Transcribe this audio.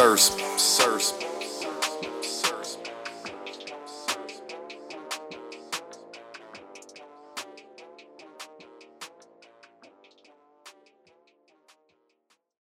Sirs, sirs.